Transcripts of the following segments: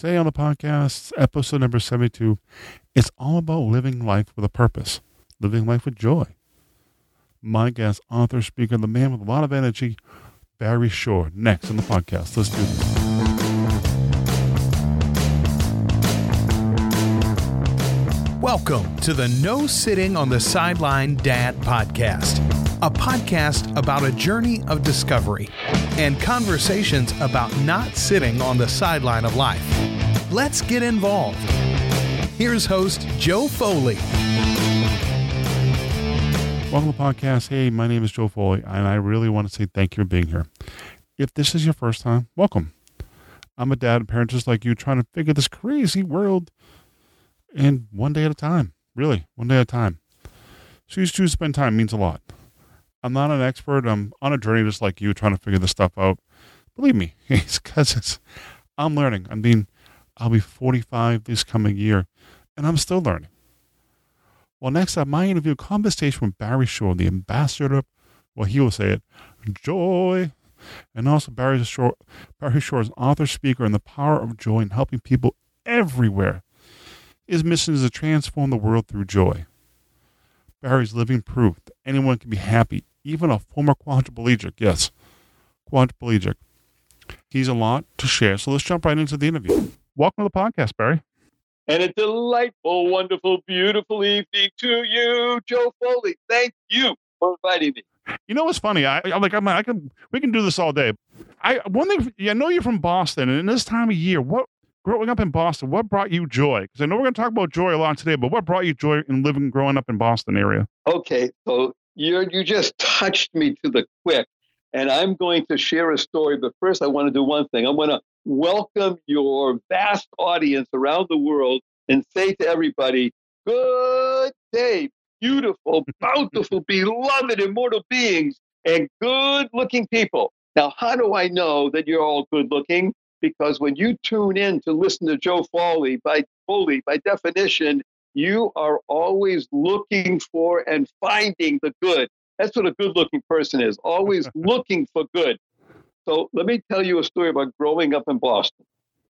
Today on the podcast, episode number 72, it's all about living life with a purpose, living life with joy. My guest, author, speaker, the man with a lot of energy, Barry Shore, next on the podcast. Let's do this. Welcome to the No Sitting on the Sideline Dad podcast, a podcast about a journey of discovery and conversations about not sitting on the sideline of life. Let's get involved. Here's host Joe Foley. Welcome to the podcast. Hey, my name is Joe Foley, and I really want to say thank you for being here. If this is your first time, welcome. I'm a dad and parent just like you, trying to figure this crazy world in one day at a time. Really, one day at a time. So you choose to spend time means a lot. I'm not an expert. I'm on a journey just like you, trying to figure this stuff out. Believe me, it's because it's, I'm learning. I mean, I'll be 45 this coming year, and I'm still learning. Well, next up, my interview conversation with Barry Shore, the ambassador, well, he will say it, joy. And also Barry Shore, Barry Shore is author, speaker, and the power of joy in helping people everywhere. His mission is to transform the world through joy. Barry's living proof that anyone can be happy, even a former quadriplegic. Yes, quadriplegic. He's a lot to share, so let's jump right into the interview. Welcome to the podcast, Barry. And a delightful, wonderful, beautiful evening to you, Joe Foley. Thank you for inviting me. You know what's funny? I, I'm like, I'm, I can, we can do this all day. I one thing, I know you're from Boston, and in this time of year, what growing up in Boston, what brought you joy? Because I know we're going to talk about joy a lot today, but what brought you joy in living, growing up in Boston area? Okay, so you you just touched me to the quick, and I'm going to share a story. But first, I want to do one thing. I want to welcome your vast audience around the world and say to everybody, "Good day, beautiful, bountiful, beloved, immortal beings, and good-looking people." Now, how do I know that you're all good-looking? Because when you tune in to listen to Joe Foley, by Foley, by definition, you are always looking for and finding the good. That's what a good-looking person is, always looking for good. So let me tell you a story about growing up in Boston.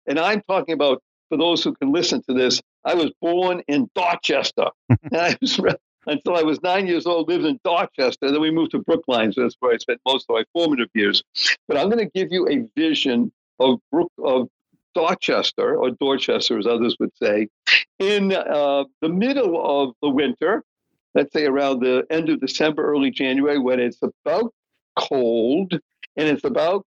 And I'm talking about, for those who can listen to this, I was born in Dorchester. and I was, until I was nine years old, lived in Dorchester. Then we moved to Brookline, so that's where I spent most of my formative years. But I'm going to give you a vision of Brook of Dorchester or Dorchester, as others would say, in uh, the middle of the winter. Let's say around the end of December, early January, when it's about cold and it's about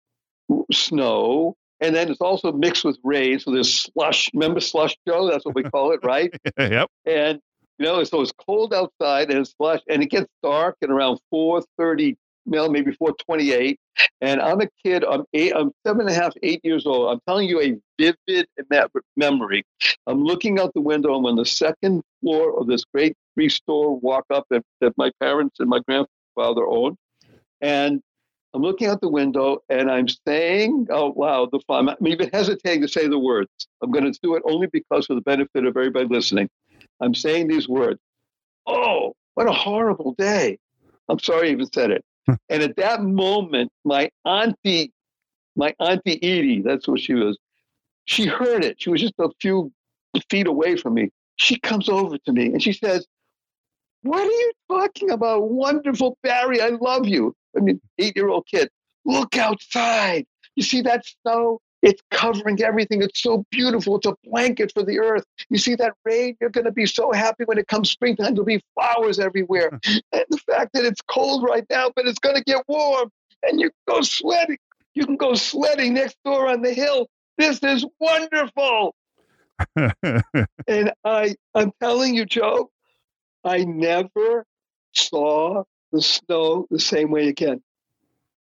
snow, and then it's also mixed with rain. So there's slush. Remember slush, Joe? That's what we call it, right? yep. And you know, so it's cold outside and it's slush, and it gets dark at around 4:30 well, maybe 428. And I'm a kid, I'm eight, I'm seven and a half, eight years old. I'm telling you a vivid memory. I'm looking out the window. I'm on the second floor of this great three store walk up that, that my parents and my grandfather owned. And I'm looking out the window and I'm saying out loud the I'm even hesitating to say the words. I'm going to do it only because for the benefit of everybody listening. I'm saying these words. Oh, what a horrible day. I'm sorry I even said it. And at that moment, my auntie, my auntie Edie, that's what she was, she heard it. She was just a few feet away from me. She comes over to me and she says, What are you talking about? Wonderful Barry, I love you. I mean, eight year old kid. Look outside. You see that snow? It's covering everything. It's so beautiful. It's a blanket for the earth. You see that rain? You're going to be so happy when it comes springtime. There'll be flowers everywhere. and the fact that it's cold right now, but it's going to get warm, and you go sledding. You can go sledding next door on the hill. This is wonderful. and I, I'm telling you, Joe, I never saw the snow the same way again.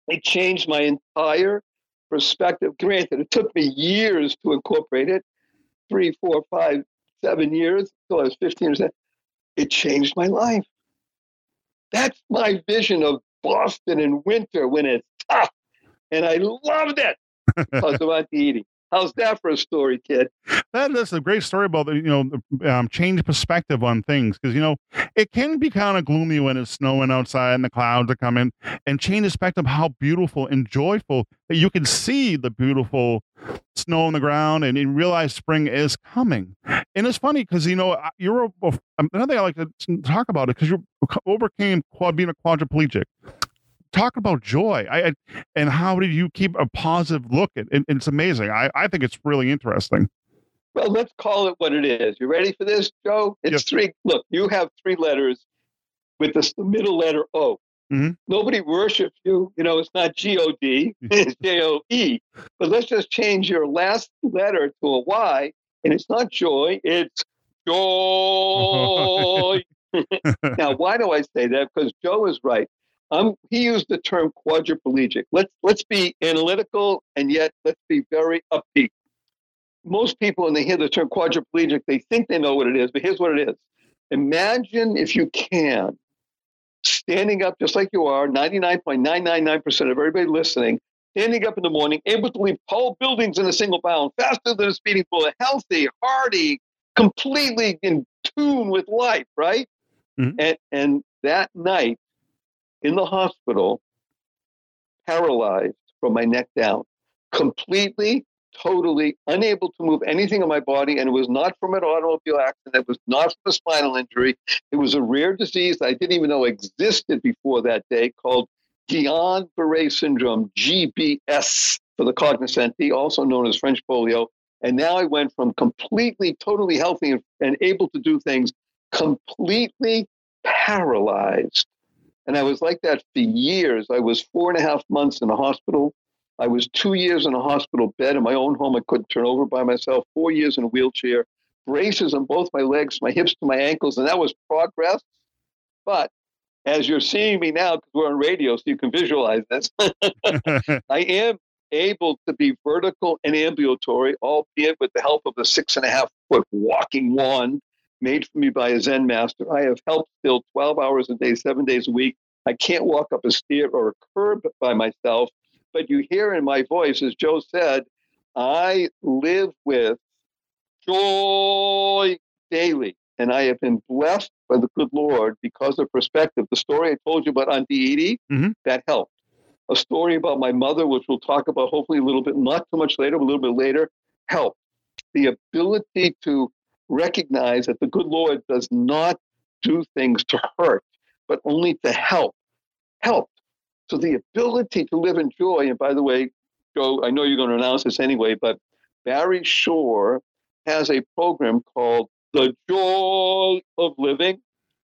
It changed my entire perspective. Granted, it took me years to incorporate it three, four, five, seven years until I was 15 or 17. It changed my life. That's my vision of Boston in winter when it's tough. And I loved it because of Auntie Edie. How's that for a story, kid? That, that's a great story about the, you know um, change perspective on things because you know it can be kind of gloomy when it's snowing outside and the clouds are coming and change the spectrum how beautiful and joyful that you can see the beautiful snow on the ground and you realize spring is coming. And it's funny because, you know, you're a, another thing I like to talk about it because you overcame being a quadriplegic. Talk about joy. I, and how did you keep a positive look at it, it's amazing. I, I think it's really interesting well let's call it what it is. You ready for this joe? It's yes. three look you have three letters with the middle letter o. Mm-hmm. nobody worships you. You know it's not g-o-d it's j-o-e but let's just change your last letter to a y and it's not joy it's joy. Now why do i say that? Because joe is right. Um, he used the term quadriplegic. Let's let's be analytical and yet let's be very upbeat. Most people, when they hear the term quadriplegic, they think they know what it is, but here's what it is. Imagine if you can, standing up just like you are, 99.999% of everybody listening, standing up in the morning, able to leave tall buildings in a single bound, faster than a speeding bullet, healthy, hardy, completely in tune with life, right? Mm-hmm. And, and that night, in the hospital, paralyzed from my neck down, completely, totally unable to move anything in my body. And it was not from an automobile accident, it was not from a spinal injury. It was a rare disease I didn't even know existed before that day called Guillain Barre syndrome, GBS for the cognoscenti, also known as French polio. And now I went from completely, totally healthy and, and able to do things, completely paralyzed and I was like that for years. I was four and a half months in a hospital. I was two years in a hospital bed in my own home. I couldn't turn over by myself. Four years in a wheelchair, braces on both my legs, my hips to my ankles, and that was progress. But as you're seeing me now, because we're on radio, so you can visualize this, I am able to be vertical and ambulatory, albeit with the help of a six and a half foot walking wand made for me by a Zen master. I have helped still 12 hours a day, seven days a week. I can't walk up a stair or a curb by myself, but you hear in my voice, as Joe said, I live with joy daily. And I have been blessed by the good Lord because of perspective. The story I told you about Auntie Edie, mm-hmm. that helped. A story about my mother, which we'll talk about hopefully a little bit, not too much later, but a little bit later, helped. The ability to recognize that the good Lord does not do things to hurt, but only to help. Help. So the ability to live in joy, and by the way, Joe, I know you're going to announce this anyway, but Barry Shore has a program called The Joy of Living.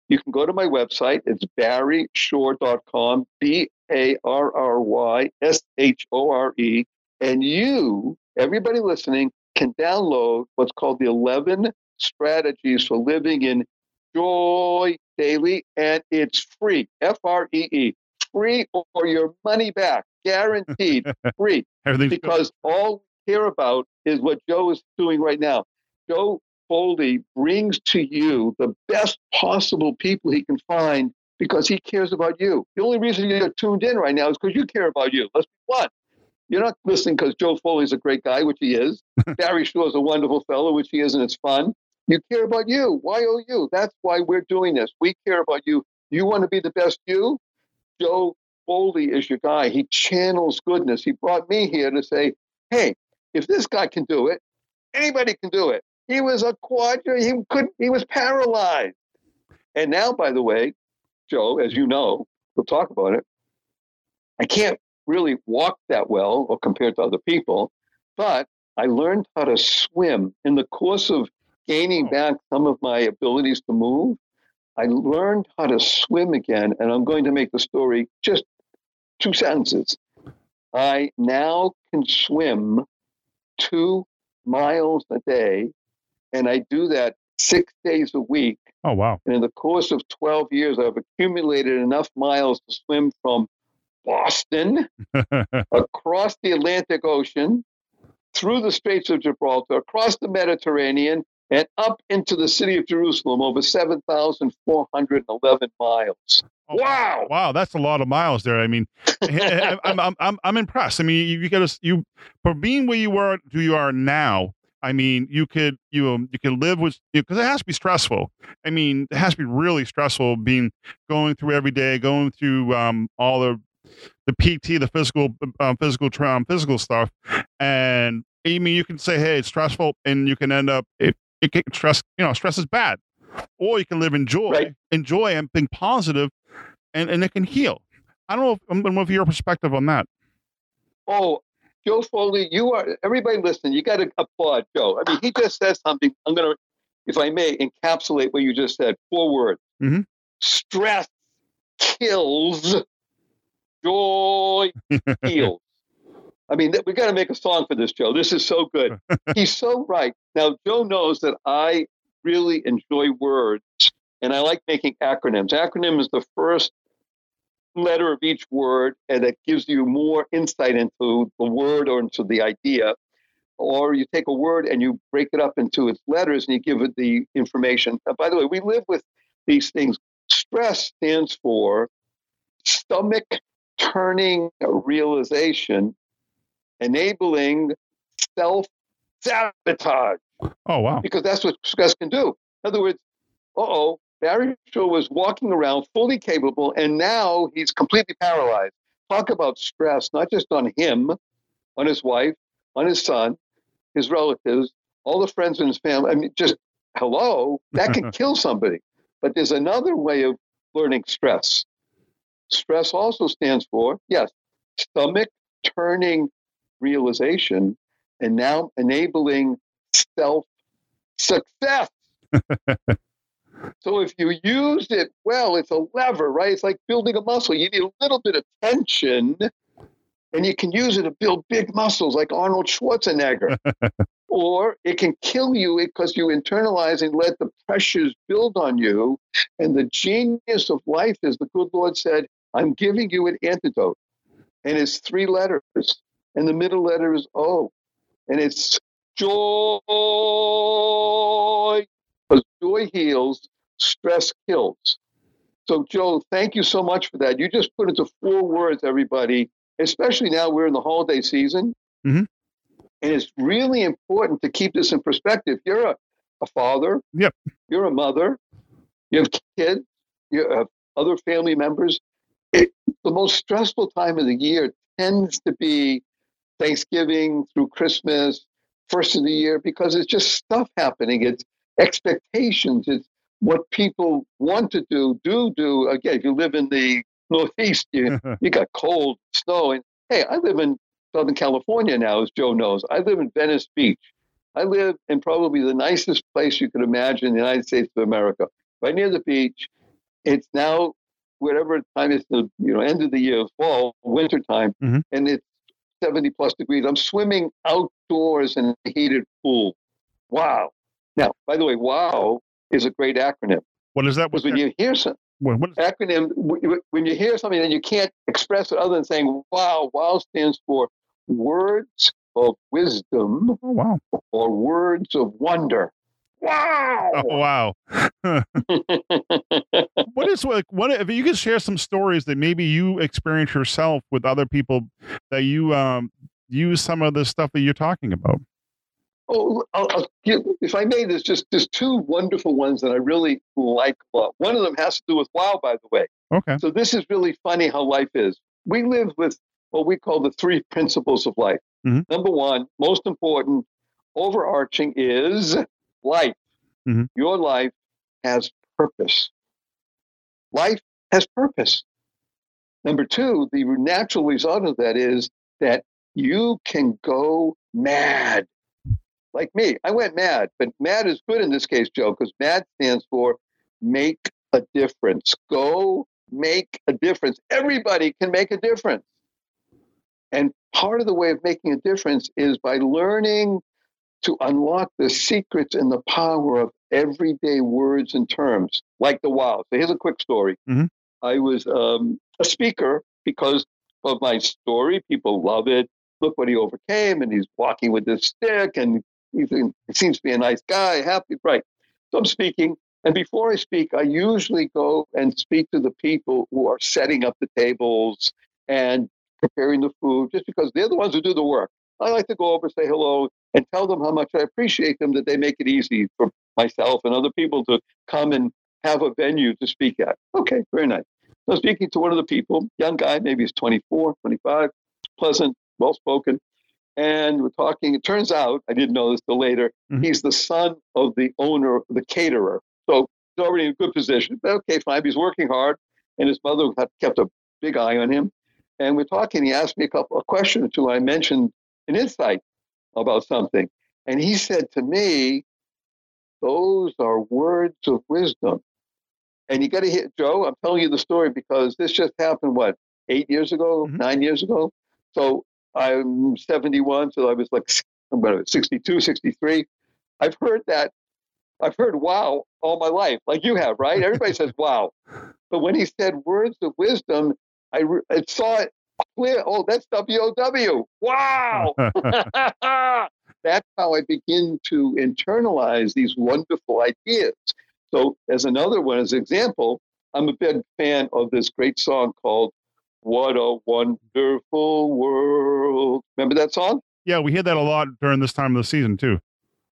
You can go to my website. It's barryshore.com, B A R R Y S H O R E. And you, everybody listening, can download what's called the 11 strategies for living in joy daily, and it's free. F R E E. Free or your money back. Guaranteed free. because all we care about is what Joe is doing right now. Joe Foley brings to you the best possible people he can find because he cares about you. The only reason you're tuned in right now is because you care about you. Let's be blunt. You're not listening because Joe Foley's a great guy, which he is. Barry Shore's a wonderful fellow, which he is, and it's fun. You care about you. Why oh you? That's why we're doing this. We care about you. You want to be the best you? Joe Foley is your guy. He channels goodness. He brought me here to say, hey, if this guy can do it, anybody can do it. He was a quadra, he could he was paralyzed. And now, by the way, Joe, as you know, we'll talk about it. I can't really walk that well or compared to other people, but I learned how to swim in the course of gaining oh. back some of my abilities to move, I learned how to swim again. And I'm going to make the story just two sentences. I now can swim two miles a day, and I do that six days a week. Oh, wow. And in the course of 12 years, I've accumulated enough miles to swim from Boston across the Atlantic Ocean, through the Straits of Gibraltar, across the Mediterranean, and up into the city of Jerusalem, over 7,411 miles. Oh, wow! Wow, that's a lot of miles there. I mean, I'm, I'm, I'm, I'm impressed. I mean, you, you got to, you, for being where you were, who you are now, I mean, you could you um, you could live with because it has to be stressful. I mean, it has to be really stressful being going through every day, going through um, all the the PT, the physical um, physical trauma, physical stuff, and I mean, you can say, hey, it's stressful, and you can end up it, it can stress. You know, stress is bad, or you can live in joy, Right. enjoy and being positive, and and it can heal. I don't know. If, I don't know if your perspective on that. Oh, Joe Foley, you are everybody listening. You got to applaud Joe. I mean, he just said something. I'm going to, if I may, encapsulate what you just said. Four words: Mhm. stress kills, joy heals. I mean, we got to make a song for this, Joe. This is so good. He's so right. Now, Joe knows that I really enjoy words, and I like making acronyms. Acronym is the first letter of each word, and it gives you more insight into the word or into the idea. Or you take a word and you break it up into its letters and you give it the information. Uh, by the way, we live with these things. Stress stands for stomach turning realization, enabling self sabotage Oh wow. because that's what stress can do. In other words, uh oh, Barry Shore was walking around fully capable, and now he's completely paralyzed. Talk about stress, not just on him, on his wife, on his son, his relatives, all the friends in his family. I mean, just hello, that can kill somebody. But there's another way of learning stress. Stress also stands for, yes, stomach turning realization and now enabling self success. so if you use it well, it's a lever, right? It's like building a muscle. You need a little bit of tension, and you can use it to build big muscles like Arnold Schwarzenegger. or it can kill you because you internalize and let the pressures build on you. And the genius of life is the good Lord said, I'm giving you an antidote. And it's three letters. And the middle letter is O. And it's joy. Because joy heals, stress kills. So, Joe, thank you so much for that. You just put it into four words, everybody, especially now we're in the holiday season. Mhm. And it's really important to keep this in perspective. You're a, a father, Yep. you're a mother, you have kids, you have other family members. It, the most stressful time of the year tends to be Thanksgiving through Christmas, first of the year, because it's just stuff happening. It's expectations. It's what people want to do, do, do. Again, if you live in the Northeast, you, you got cold, snow. And hey, I live in Southern California now, as Joe knows. I live in Venice Beach. I live in probably the nicest place you could imagine in the United States of America, right near the beach. It's now whatever time it's the you know end of the year, fall, winter time, Mhm. and it's 70 plus degrees. I'm swimming outdoors in a heated pool. Wow. Now, by the way, wow is a great acronym What is that? because when you hear some what, what is, acronym, when you hear something and you can't express it other than saying wow, wow stands for words of wisdom oh wow. or words of wonder. Wow. Oh wow. what is like what if you could share some stories that maybe you experience yourself with other people that you um use some of the stuff that you're talking about Oh, I'll, I'll give, if I may, there's just there's two wonderful ones that I really like lot. One of them has to do with wow, by the way. okay So this is really funny how life is. We live with what we call the three principles of life. Mhm. Number one, most important, overarching is life. Mhm. Your life has purpose. Life has purpose. Number two, the natural result of that is that you can go mad. Like me, I went mad, but mad is good in this case, Joe, because mad stands for make a difference. Go make a difference. Everybody can make a difference. And part of the way of making a difference is by learning to unlock the secrets and the power of everyday words and terms, like the wow. So here's a quick story. Mhm. I was um, a speaker because of my story. People love it. Look what he overcame, and he's walking with this stick, and he's, he seems to be a nice guy, happy, right? So I'm speaking, and before I speak, I usually go and speak to the people who are setting up the tables and preparing the food, just because they're the ones who do the work. I like to go over, and say hello, and tell them how much I appreciate them that they make it easy for myself and other people to come and have a venue to speak at. Okay, very nice. So speaking to one of the people, young guy, maybe he's 24, 25, pleasant, well spoken. And we're talking, it turns out, I didn't know this till later, Mhm. he's the son of the owner, the caterer. So he's already in a good position. But okay, fine. He's working hard, and his mother had kept a big eye on him. And we're talking, he asked me a couple a question or two. I mentioned an insight about something. And he said to me, Those are words of wisdom. And you got to hit Joe. I'm telling you the story because this just happened, what, eight years ago, Mhm. nine years ago? So I'm 71, so I was like I'm about 62, 63. I've heard that. I've heard wow all my life, like you have, right? Everybody says wow. But when he said words of wisdom, I, re- I saw it clear. Oh, that's W O W. Wow. That's how I begin to internalize these wonderful ideas. So, as another one, as an example, I'm a big fan of this great song called What a Wonderful World. Remember that song? yeah, we hear that a lot during this time of the season too.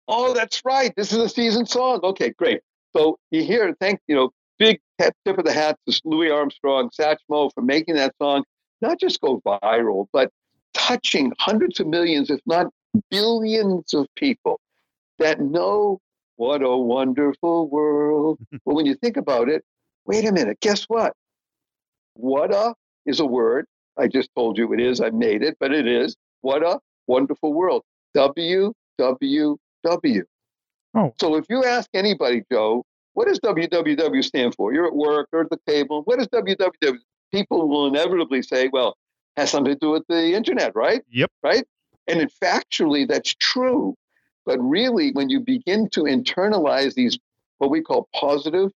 Oh, that's right. This is a season song. Okay, great. So you hear, thank you know, big tip of the hat to Louis Armstrong, Satchmo for making that song not just go viral, but touching hundreds of millions, if not billions of people that know what a wonderful world. well, when you think about it, wait a minute, guess what? What a is a word. I just told you it is. I made it, but it is. What a wonderful world. W W W. Oh. So if you ask anybody, Joe, what does WWW stand for? You're at work or at the table. What does WWW? People will inevitably say, well, has something to do with the internet, right? Yep. Right? And in factually, that's true. But really, when you begin to internalize these, what we call positive,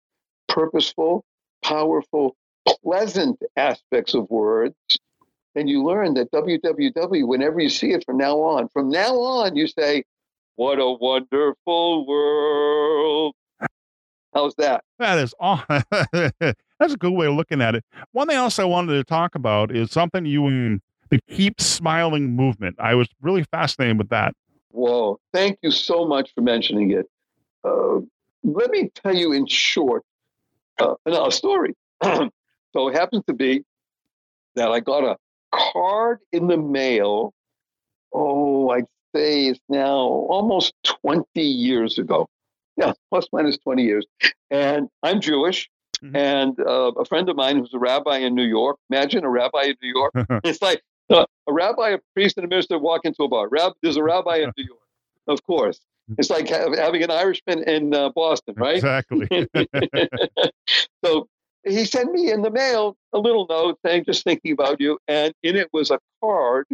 purposeful, powerful, pleasant aspects of words, then you learn that WWW, whenever you see it from now on, from now on, you say, What a wonderful world. How's that? That is aw- That's a good way of looking at it. One thing else I wanted to talk about is something you the keep smiling movement. I was really fascinated with that. Whoa, thank you so much for mentioning it. Uh, let me tell you in short uh, a story. so it happens to be that I got a card in the mail. Oh, I'd say it's now almost 20 years ago. Yeah, plus minus 20 years. And I'm Jewish. Mhm. And uh, a friend of mine who's a rabbi in New York. Imagine a rabbi in New York. it's like uh, a rabbi, a priest, and a minister walk into a bar. Rab- there's a rabbi in New York, of course. It's like ha- having an Irishman in uh, Boston, right? Exactly. so he sent me in the mail a little note saying, just thinking about you. And in it was a card,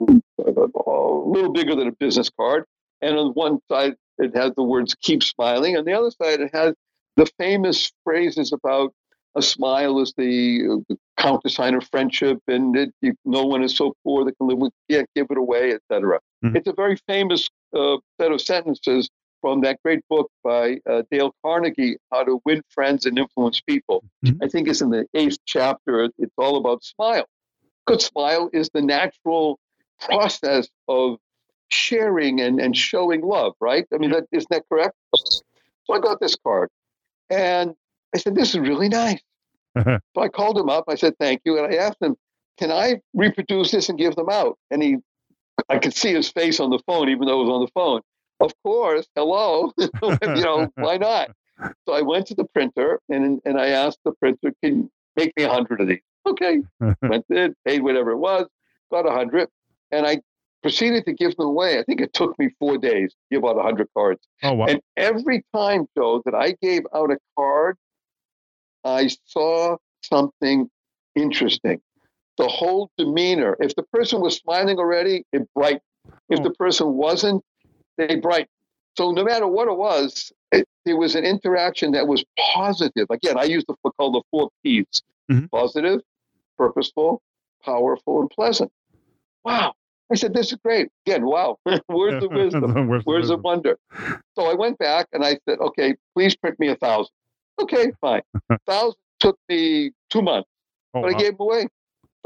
a little bigger than a business card. And on one side, it has the words keep smiling. On the other side, it has the famous phrases about a smile is the, the countersign of friendship and it, you, no one is so poor that can live with, can't give it away, etc. Mhm. It's a very famous uh, set of sentences from that great book by uh, Dale Carnegie, How to Win Friends and Influence People. Mhm. I think it's in the eighth chapter. It's all about smile. Good smile is the natural process of sharing and, and showing love, right? I mean, that, isn't that correct? So I got this card and I said, This is really nice. so I called him up. I said, Thank you. And I asked him, Can I reproduce this and give them out? And he, I could see his face on the phone, even though it was on the phone. Of course, hello. you know, why not? So I went to the printer and, and I asked the printer, Can you make me a hundred of these? Okay. Went in, paid whatever it was, got a hundred, and I proceeded to give them away. I think it took me four days to give out a hundred cards. oh wow. And every time, Joe, that I gave out a card, I saw something interesting. The whole demeanor. If the person was smiling already, it brightened. If Oh. the person wasn't, they brightened. So no matter what it was, it, there was an interaction that was positive. Again, I use the called the four P's: Mhm. positive, purposeful, powerful, and pleasant. Wow! I said, "This is great." Again, wow! where's the wisdom Where's the words of wonder. So I went back and I said, okay, please print me a thousand. Okay, fine. thousand took me two months, Oh, but I gave them away.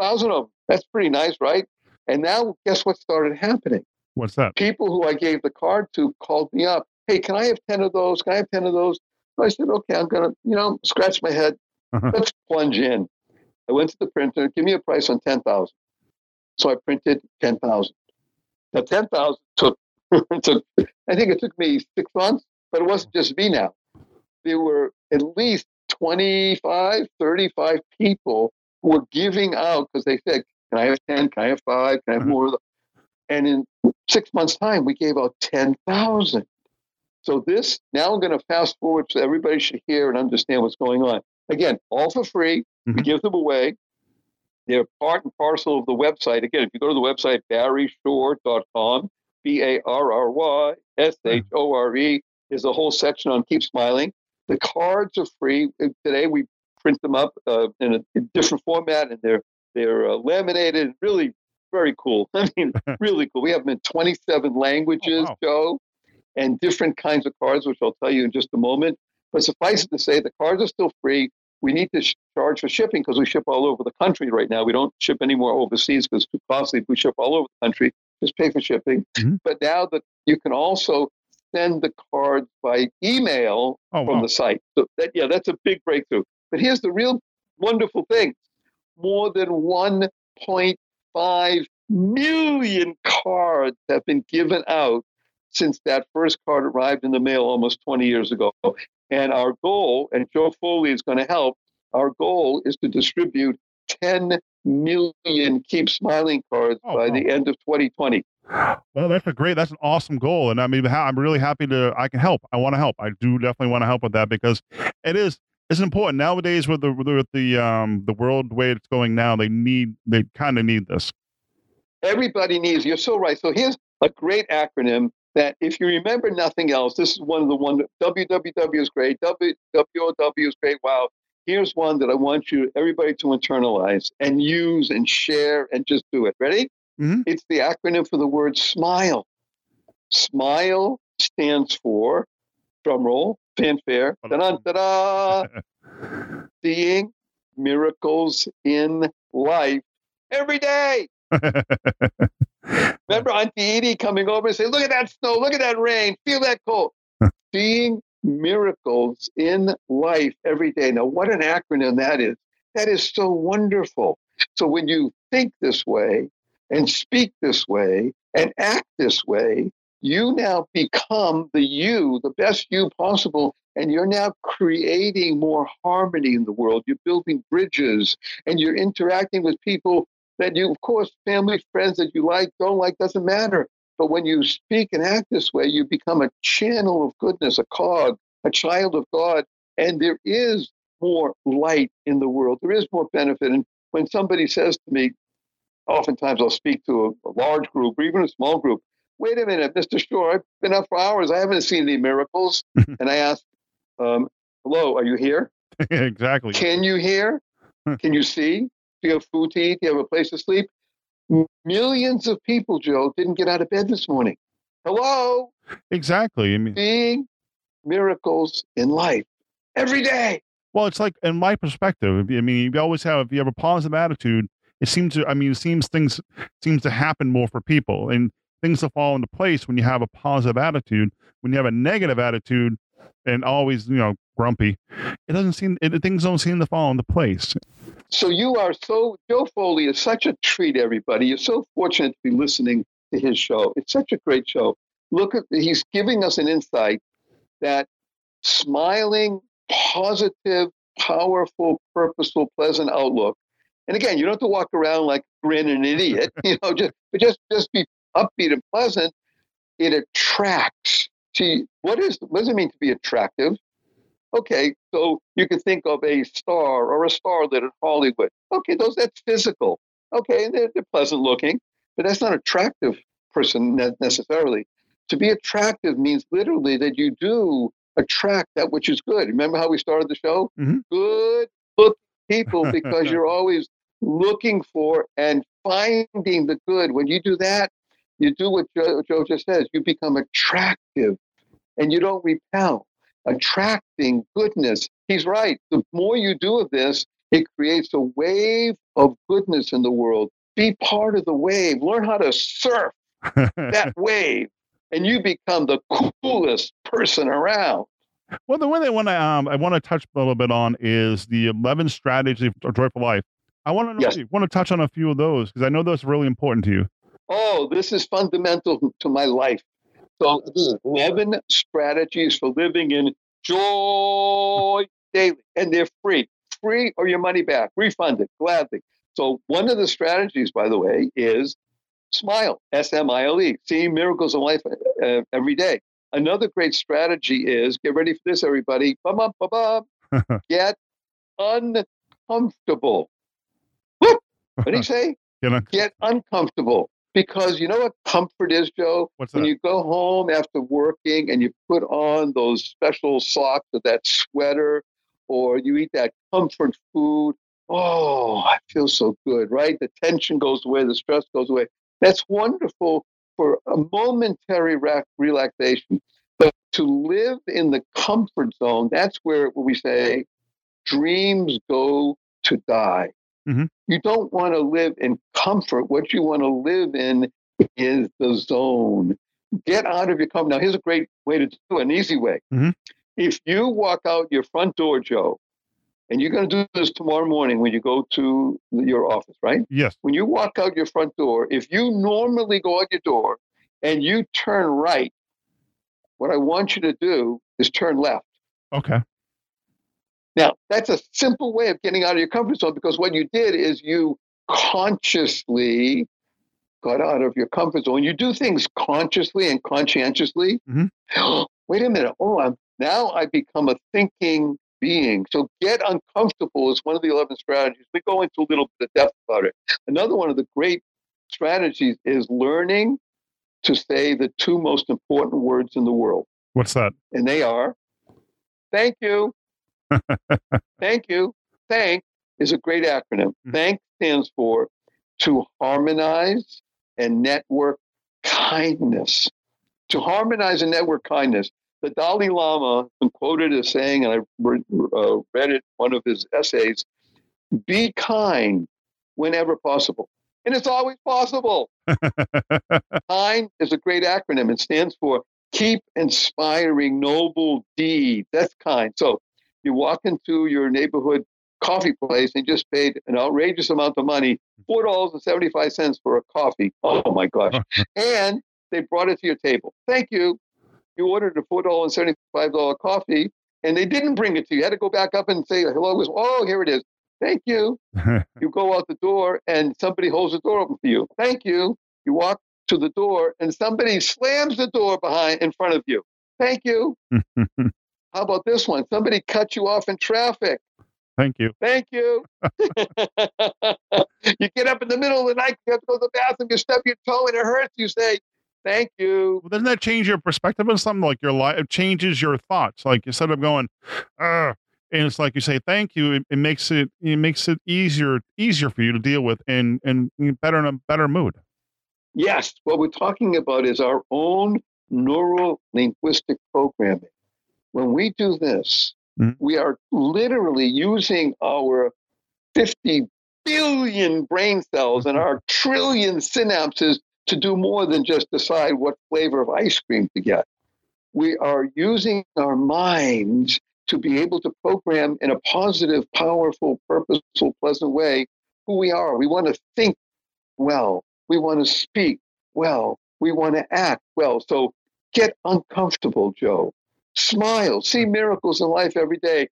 Thousand of them. That's pretty nice, right? And now guess what started happening? What's that? People who I gave the card to called me up. Hey, can I have 10 of those? Can I have 10 of those? So I said, okay, I'm going to, you know, scratch my head. Uh-huh. Let's plunge in. I went to the printer, give me a price on 10,000. So I printed 10,000. Now, 10,000 took, took, I think it took me six months, but it wasn't just me now. There were at least 25, 35 people who were giving out because they said, can I have 10? Can I have five? Can I have Uh-huh. more? And in six months' time, we gave out 10,000. So this, now I'm going to fast forward so everybody should hear and understand what's going on. Again, all for free. We Mhm. give them away. They're part and parcel of the website. Again, if you go to the website, barryshore.com, B A R R Y S H O R E, there's a whole section on Keep Smiling. The cards are free. Uh, Today we print them up uh, in a in different format and they're, they're uh, laminated, really very cool. I mean, really cool. We have them in 27 languages, wow. Joe, and different kinds of cards, which I'll tell you in just a moment. But suffice it to say, the cards are still free. We need to sh- charge for shipping because we ship all over the country right now. We don't ship anymore overseas because it's too costly. We ship all over the country. Just pay for shipping. Mhm. But now that you can also send the cards by email Oh, from wow. the site. So that, yeah, that's a big breakthrough. But here's the real wonderful thing: more than 1.5 million cards have been given out since that first card arrived in the mail almost 20 years ago. And our goal, and Joe Foley is going to help, our goal is to distribute 10 million Keep Smiling cards Oh, by wow. the end of 2020. Well, that's a great, that's an awesome goal. And I mean, I'm really happy to, I can help. I want to help. I do definitely want to help with that because it is, it's important nowadays with the, with the, um, the world the way it's going now. They need, they kind of need this. Everybody needs, you're so right. So here's a great acronym that if you remember nothing else, this is one of the one, WWW is great, WWOW is great. Wow. Here's one that I want you, everybody to internalize and use and share and just do it. Ready? Mhm. It's the acronym for the word smile. Smile stands for, drum roll, fanfare, da da da da seeing miracles in life every day. Remember Auntie Edie coming over and saying, Look at that snow, look at that rain, feel that cold. Seeing miracles in life every day. Now, what an acronym that is. That is so wonderful. So, when you think this way and speak this way and act this way, you now become the you, the best you possible, and you're now creating more harmony in the world. You're building bridges and you're interacting with people that you, of course, family, friends that you like, don't like, doesn't matter. But when you speak and act this way, you become a channel of goodness, a cog, a child of God. And there is more light in the world. There is more benefit. And when somebody says to me, oftentimes I'll speak to a, a large group or even a small group, wait a minute, Mr. Shore, I've been up for hours. I haven't seen any miracles. and I ask, um, hello, are you here? exactly. Can you hear? Can you see? You have food to eat? Do you have a place to sleep? Millions of people, Joe, didn't get out of bed this morning. Hello? Exactly. I mean, Seeing miracles in life every day. Well, it's like in my perspective. I mean, you always have if you have a positive attitude, it seems to. I mean, it seems things seems to happen more for people, and things will fall into place when you have a positive attitude. When you have a negative attitude and always, you know, grumpy, it doesn't seem. It, things don't seem to fall into place. So you are so, Joe Foley is such a treat, everybody. You're so fortunate to be listening to his show. It's such a great show. Look at, he's giving us an insight that smiling, positive, powerful, purposeful, pleasant outlook. And again, you don't have to walk around like grin an idiot, you know, just, but just, just be upbeat and pleasant. It attracts. See, what is, what does it mean to be attractive? Okay, so you can think of a star or a starlet in Hollywood. Okay, those that's physical. Okay, they're, they're pleasant looking, but that's not attractive person necessarily. To be attractive means literally that you do attract that which is good. Remember how we started the show? Mhm. Good looking people because you're always looking for and finding the good. When you do that, you do what Joe, Joe just says. You become attractive and you don't repel attracting goodness. He's right. The more you do of this, it creates a wave of goodness in the world. Be part of the wave. Learn how to surf that wave, and you become the coolest person around. Well, the one I want to um, I want to touch a little bit on is the eleven strategies for joyful life. I want to know, Yes. want to touch on a few of those because I know those are really important to you. Oh, this is fundamental to my life. So, again, 11 strategies for living in joy daily, and they're free. Free or your money back, refunded gladly. So, one of the strategies, by the way, is smile, S M I L E, seeing miracles in life uh, every day. Another great strategy is get ready for this, everybody. Bum, bum, bum, bum. Get uncomfortable. What do you say? Know, Get uncomfortable. Because you know what comfort is, Joe? what's When that? you go home after working and you put on those special socks or that sweater or you eat that comfort food, oh, I feel so good, right? The tension goes away, the stress goes away. That's wonderful for a momentary relaxation. But to live in the comfort zone, that's where we say dreams go to die. Mhm. You don't want to live in comfort. What you want to live in is the zone. Get out of your comfort. Now, here's a great way to do it, an easy way. Mhm. If you walk out your front door, Joe, and you're going to do this tomorrow morning when you go to your office, right? yes. When you walk out your front door, if you normally go out your door and you turn right, what I want you to do is turn left. Okay. Now, that's a simple way of getting out of your comfort zone because what you did is you consciously got out of your comfort zone. You do things consciously and conscientiously. Mhm. Wait a minute. Oh, I'm now I become a thinking being. So get uncomfortable is one of the 11 strategies. We go into a little bit of depth about it. Another one of the great strategies is learning to say the two most important words in the world What's that? and they are thank you. Thank you. Thank is a great acronym. Mhm. Thank stands for to harmonize and network kindness. To harmonize and network kindness. The Dalai Lama quoted as saying, and I re- uh, read it one of his essays be kind whenever possible. And it's always possible. Kind is a great acronym. It stands for keep inspiring noble deeds. That's kind. So you walk into your neighborhood coffee place and just paid an outrageous amount of money, four dollars and seventy-five cents for a coffee. Oh my gosh. and they brought it to your table. Thank you. You ordered a four dollar and seventy-five dollar coffee, and they didn't bring it to you. You had to go back up and say hello. Oh, here it is. Thank you. You go out the door and somebody holds the door open for you. Thank you. You walk to the door and somebody slams the door behind in front of you. Thank you. How about this one? Somebody cut you off in traffic. Thank you. Thank you. you get up in the middle of the night, you have to go to the bathroom, you stub your toe and it hurts. You say, Thank you. Well, doesn't that change your perspective on something like your life? It changes your thoughts. Like instead of going, Ugh, and it's like you say thank you. It, it makes it it makes it easier easier for you to deal with and and better in a better mood. Yes, what we're talking about is our own neural linguistic programming. When we do this, Mhm. we are literally using our 50 billion brain cells and our trillion synapses to do more than just decide what flavor of ice cream to get. We are using our minds to be able to program in a positive, powerful, purposeful, pleasant way who we are. We want to think well. We want to speak well. We want to act well. So get uncomfortable, Joe. Smile. See miracles in life every day.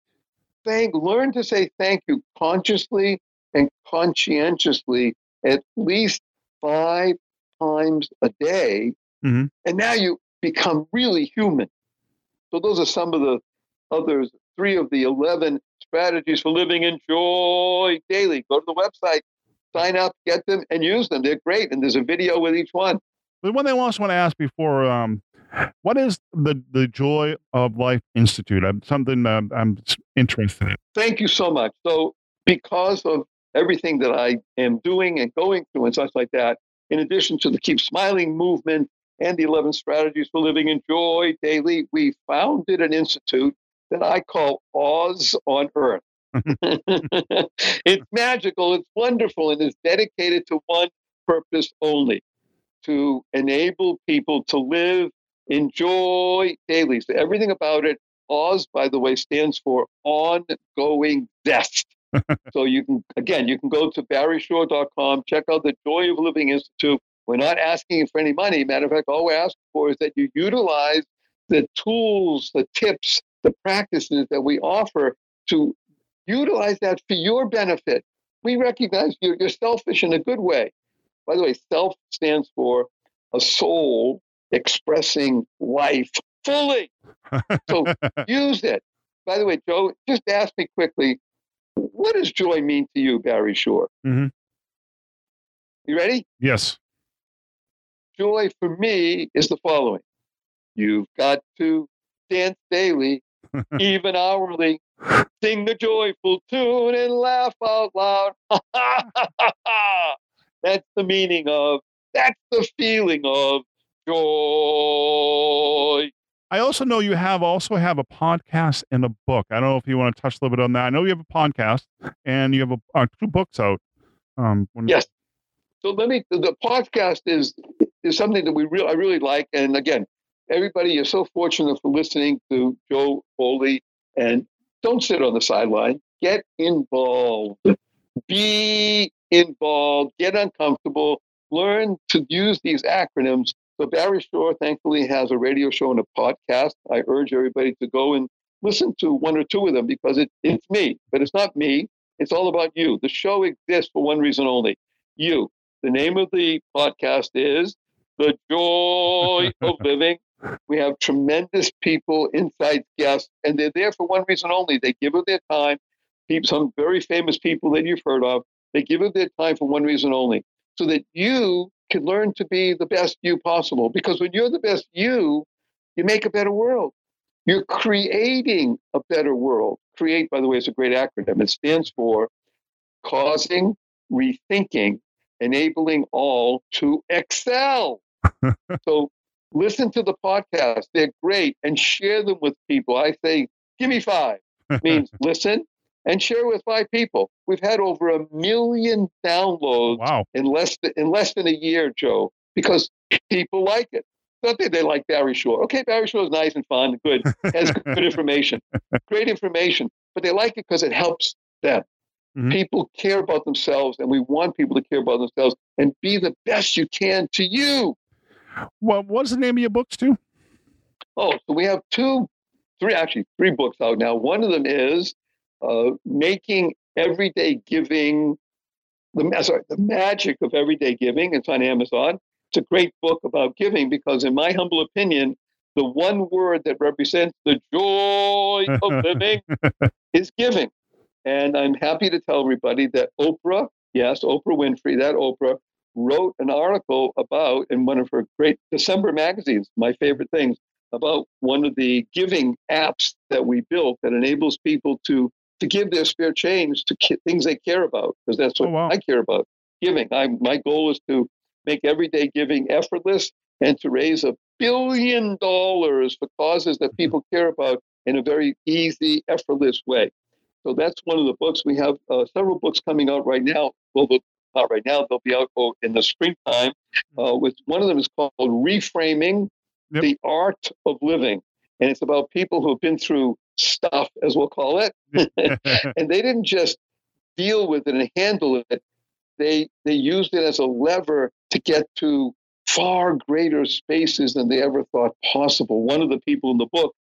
Thank. Learn to say thank you consciously and conscientiously at least five times a day. Mhm. And now you become really human. So those are some of the others, three of the 11 strategies for living in joy daily. Go to the website, sign up, get them, and use them. They're great. And there's a video with each one. The one thing I also want to ask before, um, what is the the Joy of Life Institute? I'm something um, I'm interested in. Thank you so much. So, because of everything that I am doing and going through and such like that, in addition to the Keep Smiling movement and the 11 strategies for living in joy daily, we founded an institute that I call Oz on Earth. it's magical, it's wonderful, and it's dedicated to one purpose only to enable people to live, enjoy daily. So everything about it, Oz, by the way, stands for ongoing zest. so you can, again, you can go to barryshore.com, check out the Joy of Living Institute. We're not asking for any money. Matter of fact, all we're asking for is that you utilize the tools, the tips, the practices that we offer to utilize that for your benefit. We recognize you're, you're selfish in a good way. By the way, self stands for a soul expressing life fully. So use it. By the way, Joe, just ask me quickly what does joy mean to you, Barry Shore? Mm-hmm. You ready? Yes. Joy for me is the following You've got to dance daily, even hourly. Sing the joyful tune and laugh out loud. that's the meaning of, that's the feeling of joy. I also know you have also have a podcast and a book. I don't know if you want to touch a little bit on that. I know you have a podcast and you have a, uh, two books out. Um, when- yes. So let me. The podcast is is something that we really I really like. And again, everybody, you're so fortunate for listening to Joe Foley. And don't sit on the sideline. Get involved. Be involved. Get uncomfortable. Learn to use these acronyms so Barry Shore thankfully has a radio show and a podcast. I urge everybody to go and listen to one or two of them because it, it's me, but it's not me. It's all about you. The show exists for one reason only you. The name of the podcast is The Joy of Living. We have tremendous people, inside guests, and they're there for one reason only. They give of their time. Some very famous people that you've heard of, they give of their time for one reason only, so that you can learn to be the best you possible. Because when you're the best you, you make a better world. You're creating a better world. Create, by the way, is a great acronym. It stands for causing, rethinking, enabling all to excel. so listen to the podcast. They're great and share them with people. I say, give me five. means listen, and share with five people. We've had over a million downloads wow. in less than, in less than a year, Joe, because people like it. Not that they like Barry Shore. Okay, Barry Shore is nice and fun, good, has good information, great information, but they like it because it helps them. Mm-hmm. People care about themselves, and we want people to care about themselves and be the best you can to you. Well, what's the name of your books, too? Oh, so we have two, three, actually, three books out now. One of them is uh, making everyday giving the sorry, the magic of everyday giving. It's on Amazon. It's a great book about giving because, in my humble opinion, the one word that represents the joy of living is giving. And I'm happy to tell everybody that Oprah, yes, Oprah Winfrey, that Oprah, wrote an article about in one of her great December magazines, my favorite things, about one of the giving apps that we built that enables people to to give their spare change to things they care about, because that's what oh, wow. I care about giving. I, my goal is to make everyday giving effortless and to raise a billion dollars for causes that people care about in a very easy, effortless way. So that's one of the books. We have uh, several books coming out right now. Well, not right now. They'll be out in the springtime. Uh, with one of them is called "Reframing yep. the Art of Living," and it's about people who have been through stuff, as we'll call it. and they didn't just deal with it and handle it. They they used it as a lever to get to far greater spaces than they ever thought possible. One of the people in the book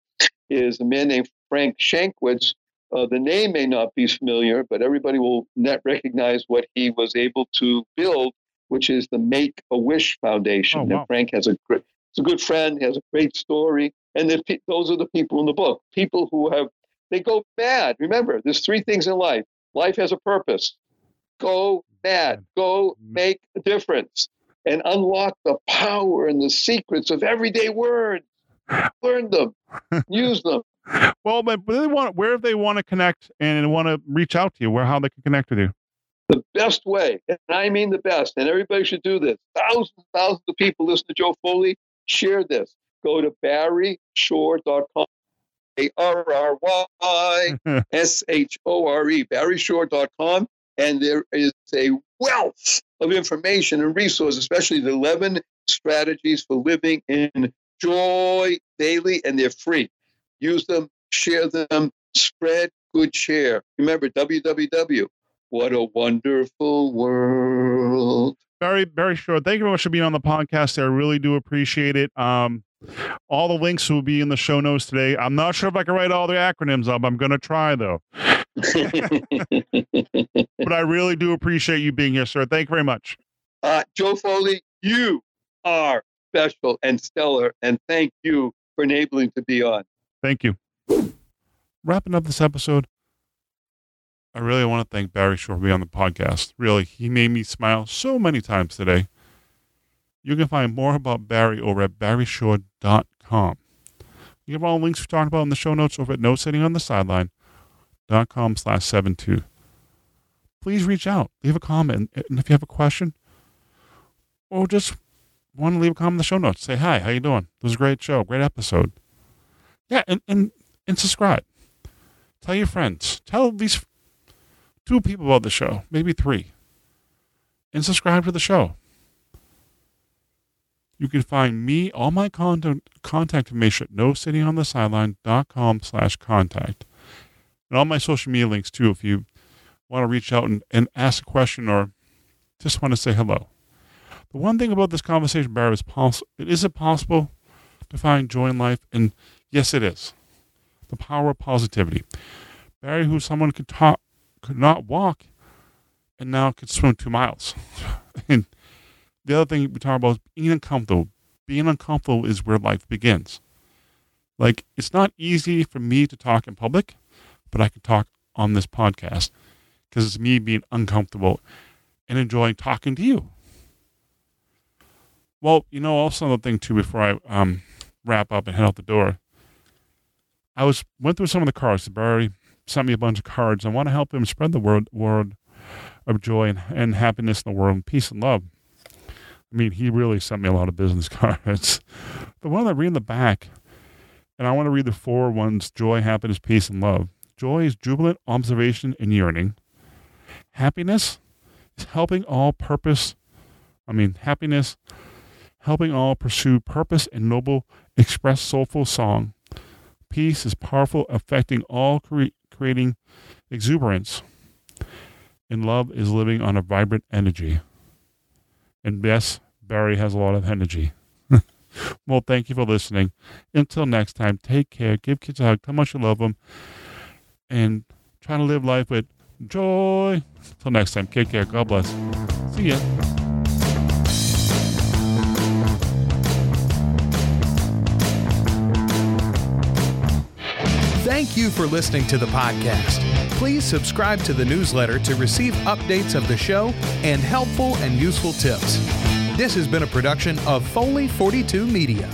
is a man named Frank Shankwitz. Uh, the name may not be familiar, but everybody will not recognize what he was able to build, which is the Make a Wish Foundation. Oh, wow. And Frank has a great, he's a good friend, he has a great story. And those are the people in the book, people who have, they go mad. Remember, there's three things in life life has a purpose. Go mad, go mm-hmm. make a difference, and unlock the power and the secrets of everyday words. Learn them, use them. Well, but they want where if they want to connect and want to reach out to you, where how they can connect with you. The best way, and I mean the best, and everybody should do this. Thousands and thousands of people listen to Joe Foley. Share this go to barryshore.com. A R R Y S H O R E, barryshore.com. And there is a wealth of information and resources, especially the 11 strategies for living in joy daily, and they're free. Use them, share them, spread good cheer. Remember, www. What a wonderful world. Barry, Barry Shore. Thank you very much for being on the podcast. I really do appreciate it. Um, all the links will be in the show notes today. I'm not sure if I can write all the acronyms up. I'm going to try though. but I really do appreciate you being here, sir. Thank you very much. Uh, Joe Foley, you are special and stellar, and thank you for enabling to be on. Thank you. Wrapping up this episode, I really want to thank Barry Shore for being on the podcast. Really, he made me smile so many times today. You can find more about Barry over at barryshore.com. You have all the links we talked about in the show notes over at no sitting on the slash 72. Please reach out, leave a comment, and if you have a question or just want to leave a comment in the show notes, say hi, how you doing? It was a great show, great episode. Yeah, and, and, and subscribe. Tell your friends. Tell least two people about the show, maybe three. And subscribe to the show. You can find me, all my contact, contact information at nosittingonthesideline.com slash contact. And all my social media links too if you want to reach out and, and ask a question or just want to say hello. The one thing about this conversation, Barry, is possible. Is it possible to find joy in life? And yes, it is. The power of positivity. Barry, who someone could talk, could not walk, and now could swim two miles. and the other thing we talk about is being uncomfortable. Being uncomfortable is where life begins. Like, it's not easy for me to talk in public, but I can talk on this podcast because it's me being uncomfortable and enjoying talking to you. Well, you know, also another thing too, before I um, wrap up and head out the door, I was went through some of the cards. Barry sent me a bunch of cards. I want to help him spread the word word of joy and, and happiness in the world, peace and love. I mean, he really sent me a lot of business cards. the one that read in the back, and I want to read the four ones joy, happiness, peace, and love. Joy is jubilant observation and yearning. Happiness is helping all purpose. I mean, happiness, helping all pursue purpose and noble, express soulful song. Peace is powerful, affecting all, cre- creating exuberance. And love is living on a vibrant energy. And yes, Barry has a lot of energy. well, thank you for listening. Until next time, take care. Give kids a hug. How much you love them. And try to live life with joy. Until next time, take care. God bless. See ya. Thank you for listening to the podcast. Please subscribe to the newsletter to receive updates of the show and helpful and useful tips. This has been a production of Foley 42 Media.